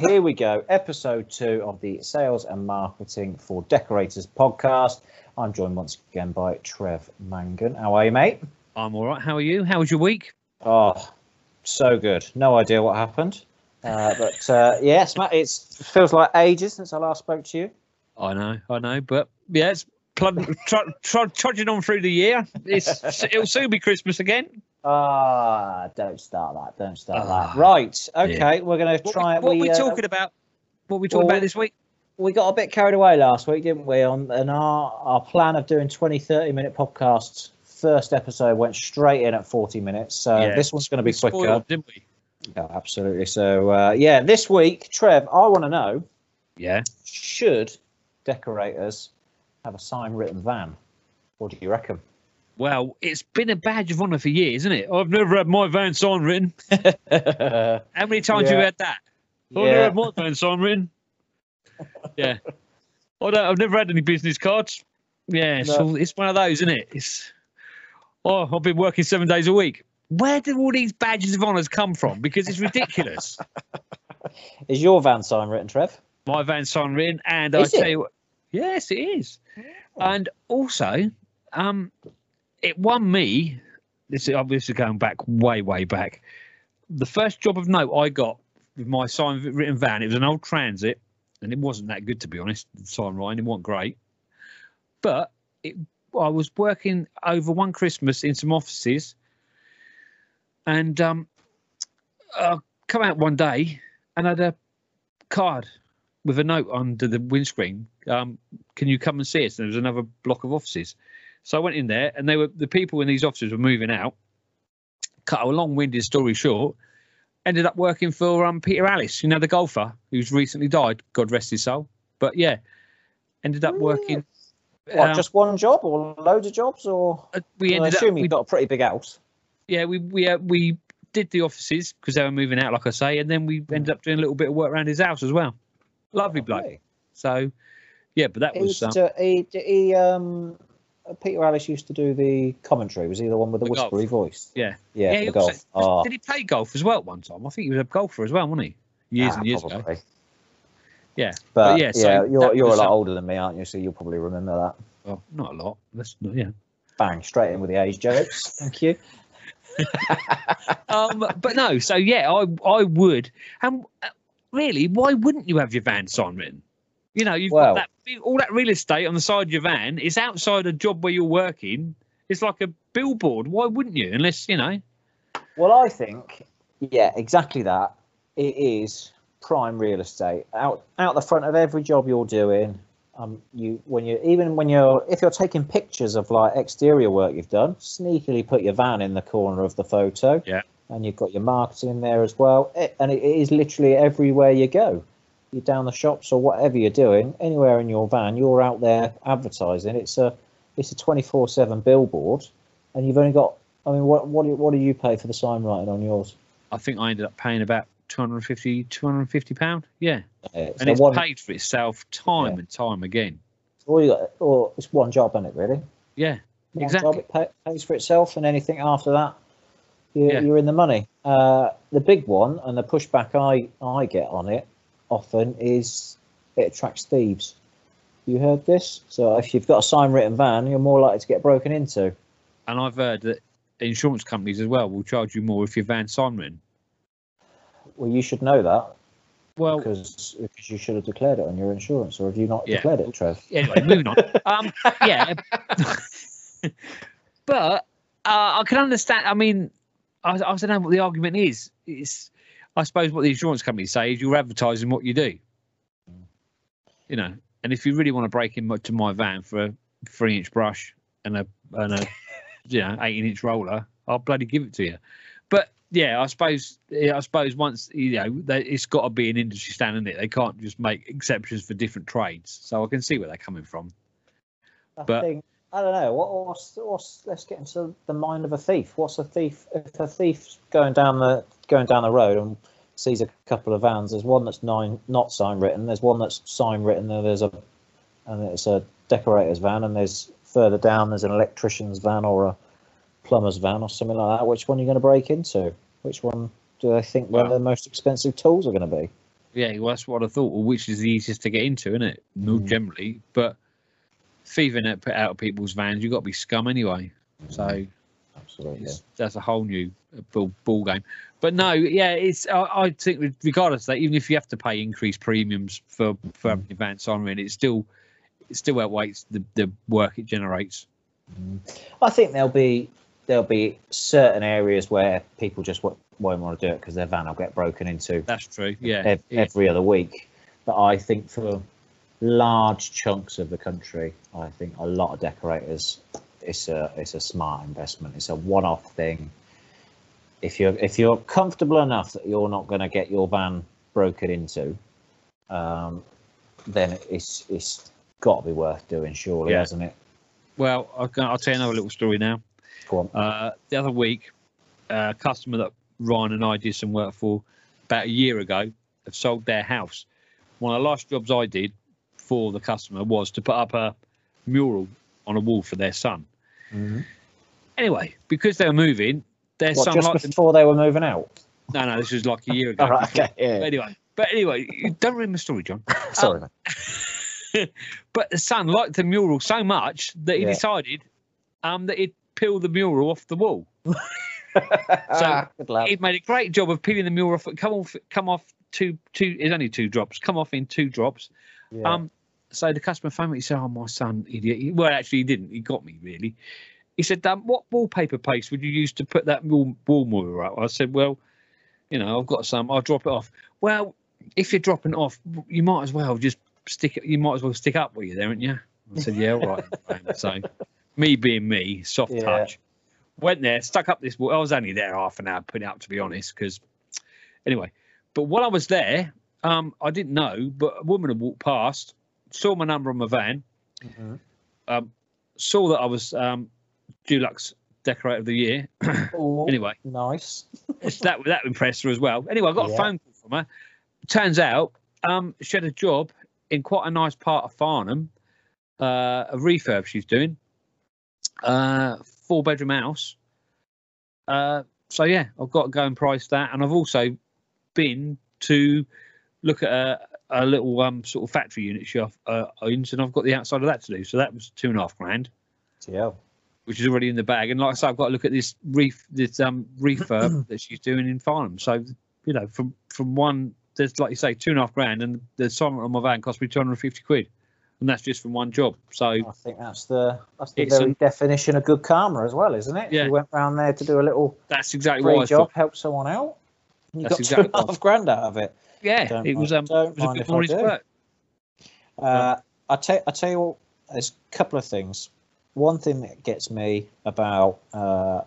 here we go. Episode two of the Sales and Marketing for Decorators podcast. I'm joined once again by Trev Mangan. How are you, mate? I'm all right. How are you? How was your week? Oh, so good. No idea what happened. Uh, but uh, yes, Matt, it feels like ages since I last spoke to you. I know, I know. But yeah, it's plod- tr- tr- trudging on through the year. It's, it'll soon be Christmas again. Ah, don't start that. Don't start Ah, that. Right. Okay, we're going to What, try we, what we, we uh, talking about? What we talking well, about this week? we got a bit carried away last week, didn't we? On and our, our plan of doing 20, 30 minute podcasts. First episode went straight in at 40 minutes. So Yeah. this one's going to be We spoiled, quicker. didn't we? Yeah, absolutely. So uh, yeah, this week, Trev, I want to know: Yeah. should decorators have a sign written van? What do you reckon? Well, it's been a badge of honour for years, isn't it? I've never had my van sign written. How many times have you had that? I've never had my van sign written. Yeah. I don't, I've never had any business cards. Yeah, so it's one of those, isn't it? It's oh, I've been working seven days a week. Where do all these badges of honours come from? Because it's ridiculous. Is your van sign written, Trev? my van sign written, and Is I it? tell you, what, yes, it is. And also, um, it won me. This is obviously going back way, way back. The first job of note I got with my sign written van, it was an old Transit, and it wasn't that good to be honest. The sign writing, it wasn't great, but it. I was working over one Christmas in some offices, and um, I come out one day and I had a card with a note under the windscreen. Um, can you come and see us? And there was another block of offices. So I went in there, and they were the people in these offices were moving out. Cut a long-winded story short, ended up working for um, Peter Alliss, you know the golfer who's recently died. God rest his soul. But yeah, ended up working. What, um, just one job or loads of jobs? Or uh, we I ended up. assume we- you've got a pretty big house. yeah, we we uh, we did the offices because they were moving out, like I say, and then we ended up doing a little bit of work around his house as well. Lovely bloke. So, yeah, but that He, was used um, to, he, he, um, Peter Alliss used to do the commentary. Was he the one with the, The golf. whispery voice? yeah. Yeah, he the also- golf. Oh, Did he play golf as well at one time? I think he was a golfer as well, wasn't he? Years ah, and years ago. Yeah. But, But yeah, yeah, so you're you're a lot older than me, aren't you? So you'll probably remember that. Well, not a lot. That's not, yeah. Bang, straight in with the age jokes. Thank you. Um, but no. So yeah, I I would. And uh, really, why wouldn't you have your van sign written? You know, you've got that all that real estate on the side of your van. It's outside a job where you're working. It's like a billboard. Why wouldn't you? Unless you know. Well, I think, yeah, exactly that. It is prime real estate out out the front of every job you're doing. Um, you when you even when you're if you're taking pictures of like exterior work you've done, sneakily put your van in the corner of the photo. Yeah. And you've got your marketing in there as well. It, and it is literally everywhere you go. You're down the shops or whatever you're doing, anywhere in your van, you're out there advertising. It's a it's a 24/7 billboard, and you've only got. I mean, what what do, what do you pay for the sign writing on yours? I think I ended up paying about 250 250 pound. Yeah, Yeah, and it's one, paid for itself time Yeah. and time again. Or, you got, or it's one job, isn't it? Really, Yeah, one Exactly. job it pay, pays for itself, and anything after that, you're, Yeah. you're in the money. Uh, the big one and the pushback I I get on it often is it attracts thieves. You heard this? So if you've got a sign written van, you're more likely to get broken into. and I've heard that insurance companies as well will charge you more if your van's sign written. Well, you should know that Well, because because you should have declared it on your insurance, or have you not Yeah. declared it, Trev? anyway, moving on. Um, yeah, but uh, I can understand. I mean, I, I don't know what the argument is. It's, I suppose, what the insurance companies say is you're advertising what you do. You know, and if you really want to break into my van for a three-inch brush and a and a you know eighteen-inch roller, I'll bloody give it to you. But yeah, I suppose I suppose once you know, they, it's got to be an industry standard. It they can't just make exceptions for different trades. So I can see where they're coming from. I But- think I don't know. What, what's what's let's get into the mind of a thief. What's a thief? If a thief's going down the going down the road and sees a couple of vans, there's one that's nine not sign written. There's one that's sign written. And there's a and it's a decorator's van, and there's further down there's an electrician's van or a plumber's van or something like that. Which one are you going to break into? Which one do they think where Well- the most expensive tools are going to be? Yeah, well, that's what I thought. Well, which is the easiest to get into, isn't it? No, Mm. generally, but thieving it put out of people's vans, you've got to be scum anyway. So Absolutely. that's a whole new ball, ball game. But no, yeah, it's. I, I think regardless of that, even if you have to pay increased premiums for for having your van siren, it still it still outweighs the the work it generates. Mm-hmm. I think there'll be there'll be certain areas where people just won't want to do it because their van will get broken into That's true. Yeah, ev- yeah. every other week. But I think for large chunks of the country, I think a lot of decorators, it's a it's a smart investment. It's a one-off thing. If you're if you're comfortable enough that you're not going to get your van broken into, um, then it's it's got to be worth doing, surely, Yeah. hasn't it? Well, I'll, I'll tell you another little story now. Go on. Uh, the other week, a customer that Ryan and I did some work for about a year ago have sold their house. One of the last jobs I did for the customer was to put up a mural on a wall for their son. Anyway, because they were moving, their What, son just liked them. before they were moving out? No, no, this was like a year ago. All right, okay, But yeah. anyway, but anyway, you don't ruin the story, John. Sorry. mate. But the son liked the mural so much that he Yeah. decided um, that he'd peel the mural off the wall. so lad. He'd made a great job of peeling the mural off. Come off, come off two, two. It's only two drops. Come off in two drops. Yeah. Um, so the customer phoned me. He said, "Oh, my son, idiot." He- Well, actually, he didn't. He got me really. He said, um, "What wallpaper paste would you use to put that wall, wall mural up?" I said, "Well, you know, I've got some. I'll drop it off." Well, if you're dropping it off, you might as well just stick it. You might as well stick up with you there, aren't you? I said, "Yeah, all right." so, me being me, soft Yeah. touch, went there, stuck up this wall. I was only there half an hour, put it up to be honest, because anyway. But while I was there, um, I didn't know, but a woman had walked past, saw my number on my van, Mhm. um, saw that I was um, Dulux Decorator of the Year. Oh, Anyway, nice. it's that that impressed her as well. Anyway, I got a phone call from her. Turns out um, she had a job in quite a nice part of Farnham, uh, a refurb she's doing, uh, four bedroom house. Uh, so yeah, I've got to go and price that, and I've also been to look at a, a little um, sort of factory unit she uh, owns, and I've got the outside of that to do. So that was two and a half grand Yeah. which is already in the bag. And like I said, I've got to look at this reef, this um refurb that she's doing in Farnham. So, you know, from from one, there's like you say, two and a half grand, and the assignment on my van cost me two hundred and fifty quid, and that's just from one job. So I think that's the that's the very an- definition of good karma as well, isn't it? Yeah. You went round there to do a little that's exactly what job, help someone out. And You That's got exactly two and a what I half grand out of it. Yeah, Don't it was um, it was a mind good if morning's work. Uh, I tell I tell you what, there's a couple of things. One thing that gets me about uh,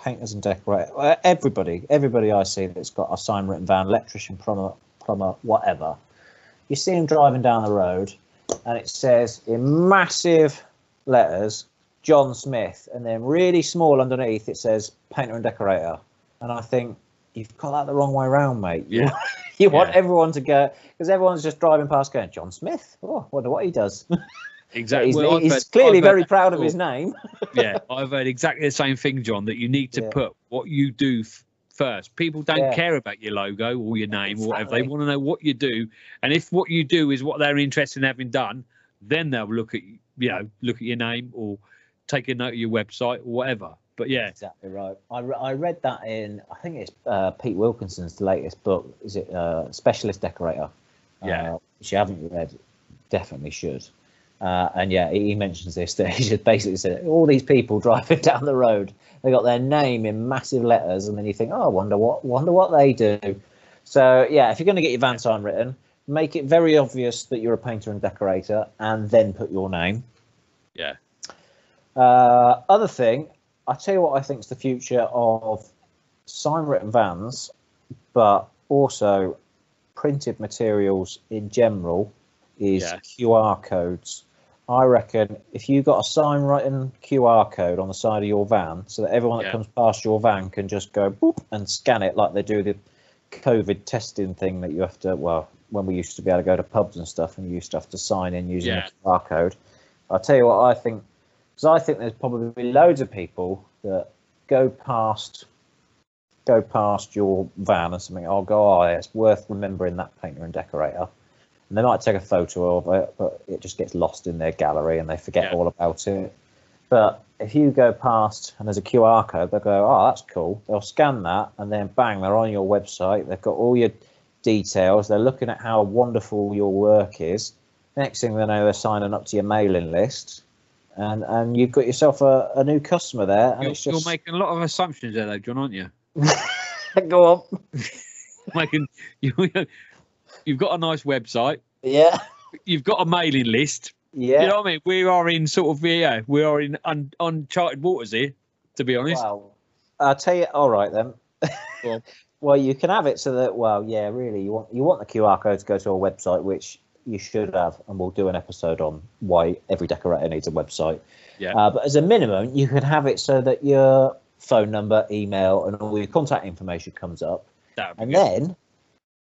painters and decorators, uh, everybody, everybody I see that's got a sign written van, electrician, plumber, plumber, whatever. You see them driving down the road, and it says in massive letters, John Smith, and then really small underneath it says painter and decorator. And I think you've got that the wrong way around, mate. You Yeah. you want everyone to go because everyone's just driving past going John Smith. Oh, wonder what he does. Exactly. he's Well, he's heard- clearly very proud of his name. yeah, I've heard exactly the same thing, John. That you need to Yeah. put what you do f- first. People don't Yeah. care about your logo or your name or whatever. They want to know what you do, and if what you do is what they're interested in having done, then they'll look at you know look at your name or take a note of your website or whatever. But yeah, Exactly right. I, re- I read that in I think it's uh, Pete Wilkinson's latest book. Is it uh, Specialist Decorator? Yeah. Uh, which you haven't read, definitely should. Uh, and yeah, he he mentions this that he just basically said all these people driving down the road, they got their name in massive letters, and then you think, oh, I wonder what, wonder what they do. So yeah, if you're going to get your van sign written, make it very obvious that you're a painter and decorator, and then put your name. Yeah. Uh, other thing, I tell you what, I think is the future of sign written vans, but also printed materials in general is Yeah. QR codes. I reckon if you got a sign written QR code on the side of your van, so that everyone that Yeah. comes past your van can just go boop and scan it like they do the COVID testing thing that you have to. Well, when we used to be able to go to pubs and stuff, and you used to have to sign in using Yeah. a QR code. I'll tell you what I think, because I think there's probably loads of people that go past go past your van or something, oh, I'll go, oh, it's worth remembering that painter and decorator. And they might take a photo of it, but it just gets lost in their gallery and they forget Yeah. all about it. But if you go past and there's a QR code, they'll go, oh, that's cool. They'll scan that and then bang, they're on your website. They've got all your details. They're looking at how wonderful your work is. Next thing they know, they're signing up to your mailing list. And, and you've got yourself a, a new customer there. And You're, it's just you're making a lot of assumptions there, though, John, aren't you? go on. Making you, you've got a nice website. Yeah. You've got a mailing list. Yeah. You know what I mean? We are in sort of yeah, we are in un, uncharted waters here, to be honest. Well, I'll tell you. All right then. Well, you can have it so that well, yeah, really, you want you want the QR code to go to a website, which you should have, and we'll do an episode on why every decorator needs a website. Yeah. Uh, but as a minimum, you can have it so that your phone number, email, and all your contact information comes up, That would be and good. then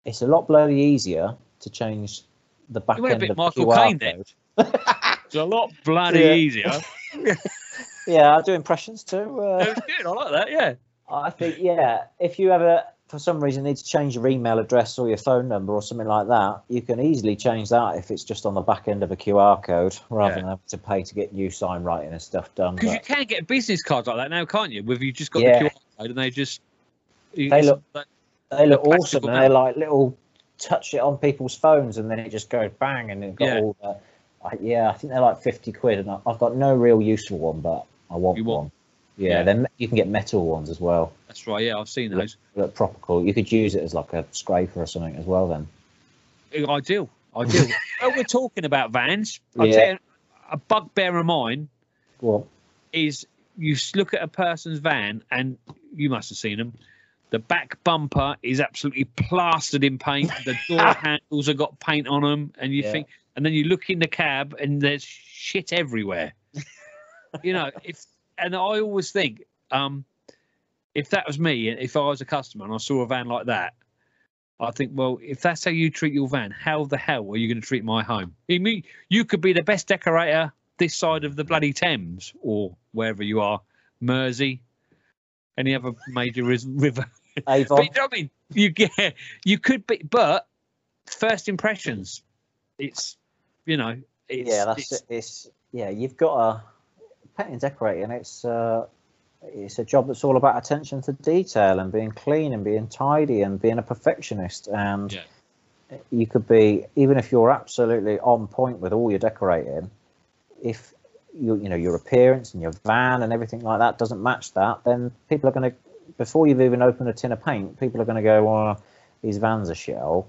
it's a lot bloody easier to change the back a end bit of the Michael QR Caine. It's a lot bloody Yeah. easier. Yeah, I do impressions too. Uh, That was good. I like that. Yeah. I think yeah, if you ever for some reason need to change your email address or your phone number or something like that, you can easily change that if it's just on the back end of a QR code rather Yeah. than having to pay to get new sign writing and stuff done. Because you can get business cards like that now, can't you? With you just got Yeah. the QR code and they just They look- like- they look awesome and they're like little touch it on people's phones and then it just goes bang and it got Yeah. all the I, yeah, I think they're like fifty quid and I, I've got no real use for one, but I want want- one. Yeah, Yeah. then you can get metal ones as well. that's right. Yeah, I've seen those. Look proper cool. You could use it as like a scraper or something as well. Then Ideal. Ideal. well, we're talking about vans. I'll Yeah. tell you, a bugbear of mine well, is you look at a person's van and you must have seen them. The back bumper is absolutely plastered in paint. The door handles have got paint on them, and you Yeah. think, and then you look in the cab and there's shit everywhere. you know, if and I always think, um, if that was me, if I was a customer and I saw a van like that, I think, well, if that's how you treat your van, how the hell are you going to treat my home? You mean you could be the best decorator this side of the bloody Thames or wherever you are, Mersey, any other major river. Avon. But you know I mean? You get, you could be, but first impressions, it's, you know, it's, yeah, that's it's, it. It's yeah, you've got a painting and decorating. It's uh, it's a job that's all about attention to detail and being clean and being tidy and being a perfectionist. And Yeah. you could be even if you're absolutely on point with all your decorating, if you you know your appearance and your van and everything like that doesn't match that, then people are going to before you've even opened a tin of paint, people are going to go, well, these vans are shell.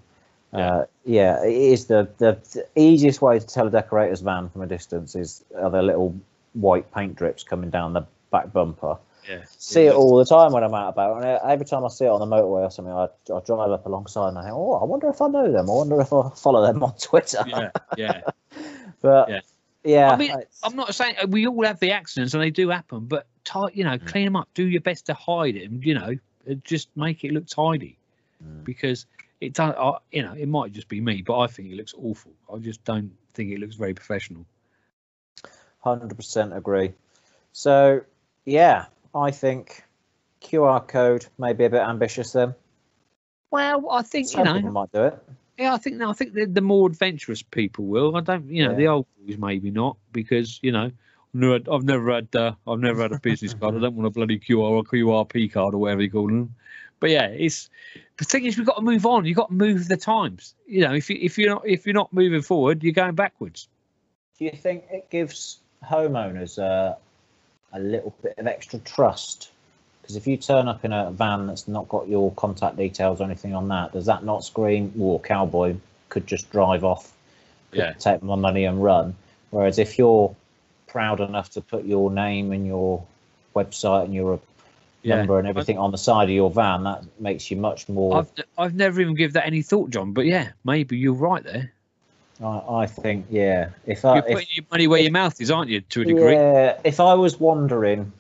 Yeah. Uh, yeah, it is the, the the easiest way to tell a decorator's van from a distance is are there little white paint drips coming down the back bumper. yeah. See it all the time when I'm out about, and every time I see it on the motorway or something, I, I drive up alongside and I think, oh, I wonder if I know them. I wonder if I follow them on Twitter. Yeah, yeah. But Yeah. yeah, I mean, I'm not saying we all have the accidents and they do happen, but ti- you know, Mm. clean them up. Do your best to hide it. and, You know, uh, just make it look tidy Mm. because it does. Uh, you know, it might just be me, but I think it looks awful. I just don't think it looks very professional. Hundred percent agree. So yeah, I think QR code may be a bit ambitious then. Well, I think you know. might do it. Yeah, I think no, I think the, the more adventurous people will. I don't, you know, Yeah. the old boys maybe not because you know, I've never, had- I've never had, uh, I've never had a business card. I don't want a bloody QR or QRP card or whatever you call them. But yeah, it's the thing is we've got to move on. You've got to move the times. You know, if you if you're not if you're not moving forward, you're going backwards. Do you think it gives homeowners uh, a little bit of extra trust? Because if you turn up in a van that's not got your contact details or anything on that, does that not scream, "Well, cowboy could just drive off, could Yeah. take my money and run"? Whereas if you're proud enough to put your name and your website and your number and everything on the side of your van, that makes you much more. I've I've never even give that any thought, John. But yeah, maybe you're right there. I, I think, yeah. If I You're if, putting your money where your mouth is, aren't you? To a degree. Yeah, if I was wondering,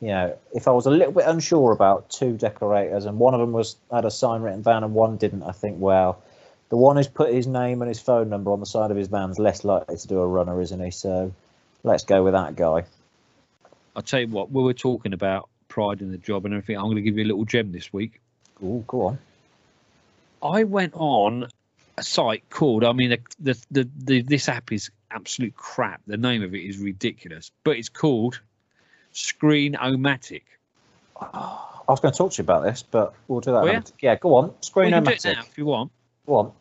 you know, if I was a little bit unsure about two decorators and one of them was had a sign written down and one didn't, I think, well, the one who's put his name and his phone number on the side of his van's less likely to do a runner, isn't he? So let's go with that guy. I'll tell you what, we were talking about pride in the job and everything, I'm going to give you a little gem this week. Oh, go on. I went on a site called. I mean, the, the, the, the this app is absolute crap. The name of it is ridiculous, but it's called Screen-O-Matic. I was going to talk to you about this, but we'll do that. Oh, yeah? yeah, go on. Well, you can do it now if you want. Go on.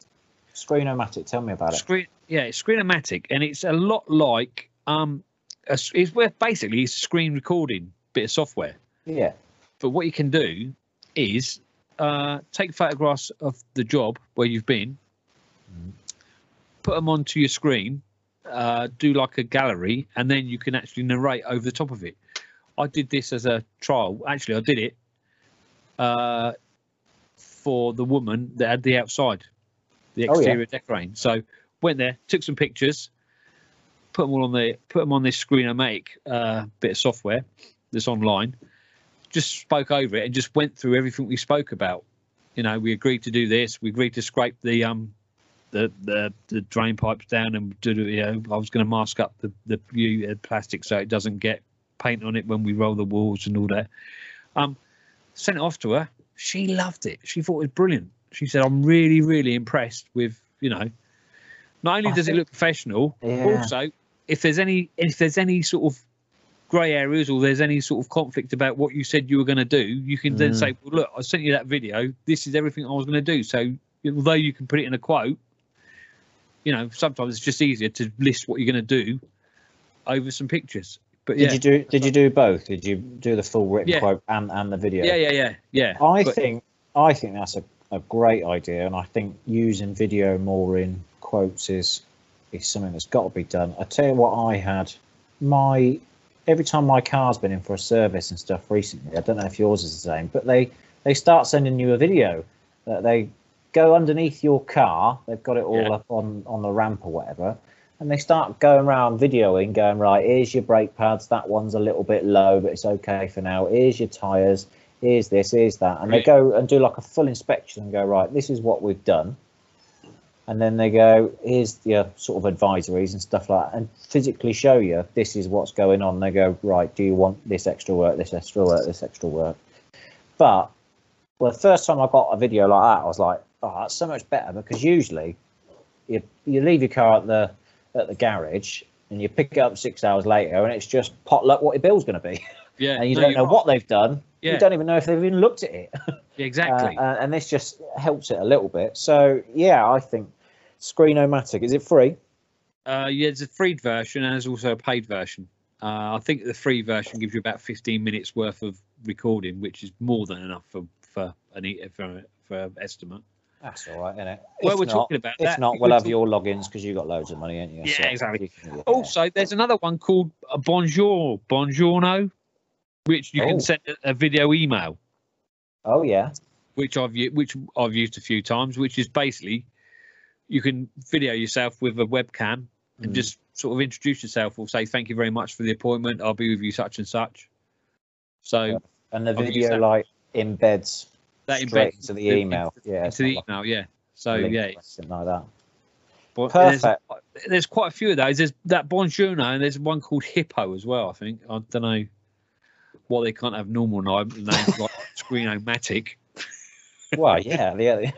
Screenomatic. Tell me about it. Screen, yeah, it's Screen-O-Matic, and it's a lot like um, a, it's where basically it's a screen recording bit of software. Yeah. But what you can do is uh, take photographs of the job where you've been. Put them onto your screen, uh, do like a gallery, and then you can actually narrate over the top of it. I did this as a trial. Actually, I did it uh, for the woman that had the outside, the Oh, yeah. exterior decorating. So went there, took some pictures, put them all on the put them on this screen I make uh, bit of software that's online. Just spoke over it and just went through everything we spoke about. You know, we agreed to do this. We agreed to scrape the um the the, the drain pipes down and do you know I was going to mask up the the view plastic so it doesn't get paint on it when we roll the walls and all that. Um, sent it off to her. She loved it. She thought it was brilliant. She said, "I'm really really impressed with you know." Not only I does it look professional, Yeah. also if there's any if there's any sort of grey areas or there's any sort of conflict about what you said you were going to do, you can then Mm. say, "Well, look, I sent you that video. This is everything I was going to do." So although you can put it in a quote, you know sometimes it's just easier to list what you're going to do over some pictures. But Did you do? Did you do both? Did you do the full written Yeah. quote and and the video? yeah, yeah, yeah, yeah. I But- think I think that's a, a great idea, and I think using video more in quotes is is something that's got to be done. I tell you what, I had my every time my car's been in for a service and stuff recently. I don't know if yours is the same, but they they start sending you a video that they go underneath your car. They've got it all Yeah. up on on the ramp or whatever. And they start going around videoing, going right. Here's your brake pads. That one's a little bit low, but it's okay for now. Here's your tires here's this, here's that, and they go and do like a full inspection and go right. This is what we've done, and then they go here's your sort of advisories and stuff like that, and physically show you this is what's going on. They go right. Do you want this extra work, this extra work, this extra work? But well, the first time I got a video like that, I was like, oh, that's so much better because usually you you leave your car at the at the garage and you pick it up six hours later and it's just potluck what your bill's going to be yeah, and you no, don't know right. what they've done Yeah. you don't even know if they've even looked at it exactly. Uh, and this just helps it a little bit so yeah i think screenomatic is it free Uh, yeah, it's a free version and there's also a paid version. Uh, I think the free version gives you about 15 minutes worth of recording, which is more than enough for for an for, for an estimate. That's all right isn't it Well, if we're not, talking about if that. not we we'll have your logins because you've got loads of money ain't you Yeah, So exactly. you. Also, there's another one called uh, Bonjour, Bonjoro, which you Oh. can send a, a video email, oh yeah which I've which I've used a few times, which is basically you can video yourself with a webcam and Mm. just sort of introduce yourself or say thank you very much for the appointment. I'll be with you such and such. So Yeah. and the video like embeds that straight into the email yeah into the not email, yeah. So like yeah, something like that But there's, Perfect. there's quite a few of those. There's that Bonjoro and there's one called Hippo as well. I think I don't know why they can't have normal names like Screenomatic. well yeah yeah.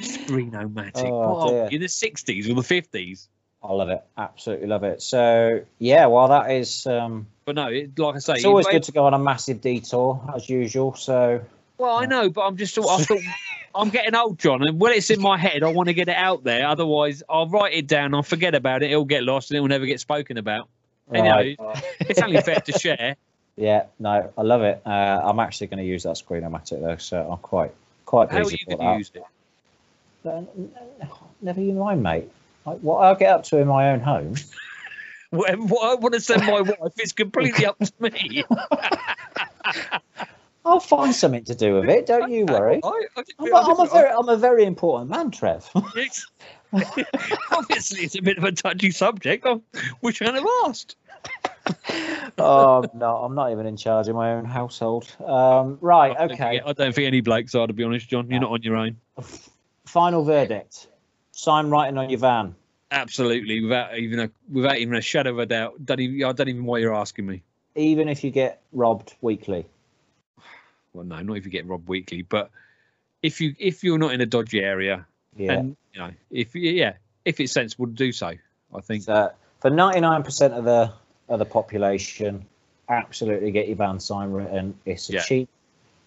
Screenomatic. Oh, dear. in the 60s or the 50s. I love it. Absolutely love it. So yeah, well that is um But no, it, like I say, it's always good to go on a massive detour as usual. So Well, I know, but I'm just I thought I'm getting old, John, and when it's in my head, I want to get it out there. Otherwise, I'll write it down, I'll forget about it, it'll get lost, and it will never get spoken about. And, you know, it's only fair to share. yeah, no, I love it. Uh, I'm actually going to use that screenomatic though, so I'm quite quite How are you going to use it? Uh, Never you mind, mate. Like, what I'll get up to in my own home. What I want to send my wife is completely up to me. I'll find something to do with it. Don't you worry. I, I'm a, a very I'm a very important man, Trev. Obviously, it's a bit of a touchy subject. I wish I'd have asked. oh no, I'm not even in charge of my own household. Um, right, I okay. think- I don't think any blokes are, to be honest, John. You're not on your own. Final verdict. Sign writing on your van. Absolutely, without even a without even a shadow of a doubt. Don't even, I don't even know why you're asking me. even if you get robbed weekly. Well, no, not if you get robbed weekly, but if you if you're not in a dodgy area, Yeah. and you know, if yeah, if it's sensible to do so, I think. So for ninety nine percent of the of the population, absolutely get your van sign written. It's a Yeah. cheap,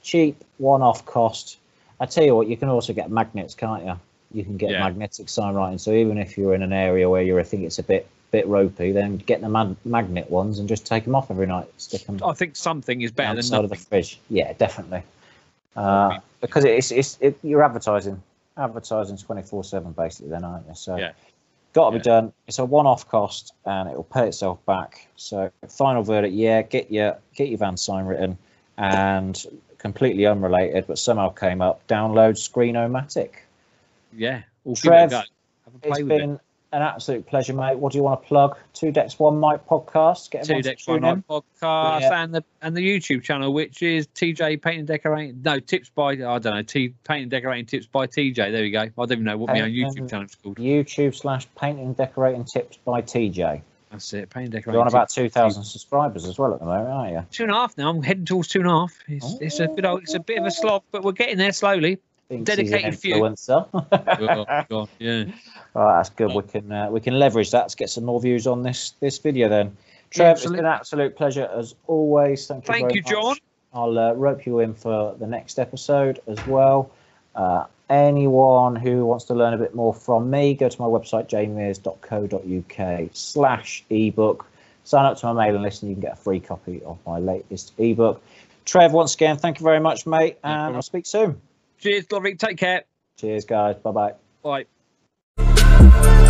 cheap one off cost. I tell you what, you can also get magnets, can't you? You can get Yeah. magnetic sign writing. So even if you're in an area where you think it's a bit bit ropey, then get the mag- magnet ones and just take them off every night. Stick them I think something is better than outside of the fridge. Yeah, definitely. Uh, because it's it's it, you're advertising, advertising twenty four seven basically. Then aren't you? So Yeah. got to Yeah. be done. It's a one off cost and it will pay itself back. So final verdict, yeah, get your get your van sign written and completely unrelated, but somehow came up. Download Screenomatic. Yeah, we'll Trev, it a go. Have a It's play with been an absolute pleasure, mate. What do you want to plug? Two decks, one mic podcast. Get. Two Decks One in. Podcast Yeah. and the and the YouTube channel, which is TJ Painting Decorating. No, tips by I don't know. T Paint and Decorating tips by TJ. There we go. I don't even know what my own YouTube channel is called. YouTube slash painting decorating tips by TJ. That's it. Painting Decorating. You're on about two thousand subscribers as well at the moment, aren't you? Two and a half now. I'm heading towards two and a half. It's, it's a old, it's a bit of a slog, but we're getting there slowly. Thinks he's an Dedicated few. influencer. oh, God, yeah. All right, that's good. We can uh, we can leverage that to get some more views on this this video then. Trev, it's been an absolute pleasure as always. Thank you. Thank very you, John. much. I'll uh, rope you in for the next episode as well. Uh, anyone who wants to learn a bit more from me, go to my website jmears.co.uk slash ebook. Sign up to my mailing list and you can get a free copy of my latest ebook. Trev, once again, thank you very much, mate, and problem. I'll speak soon. Cheers, Glory. Take care. Cheers, guys. Bye bye. Bye.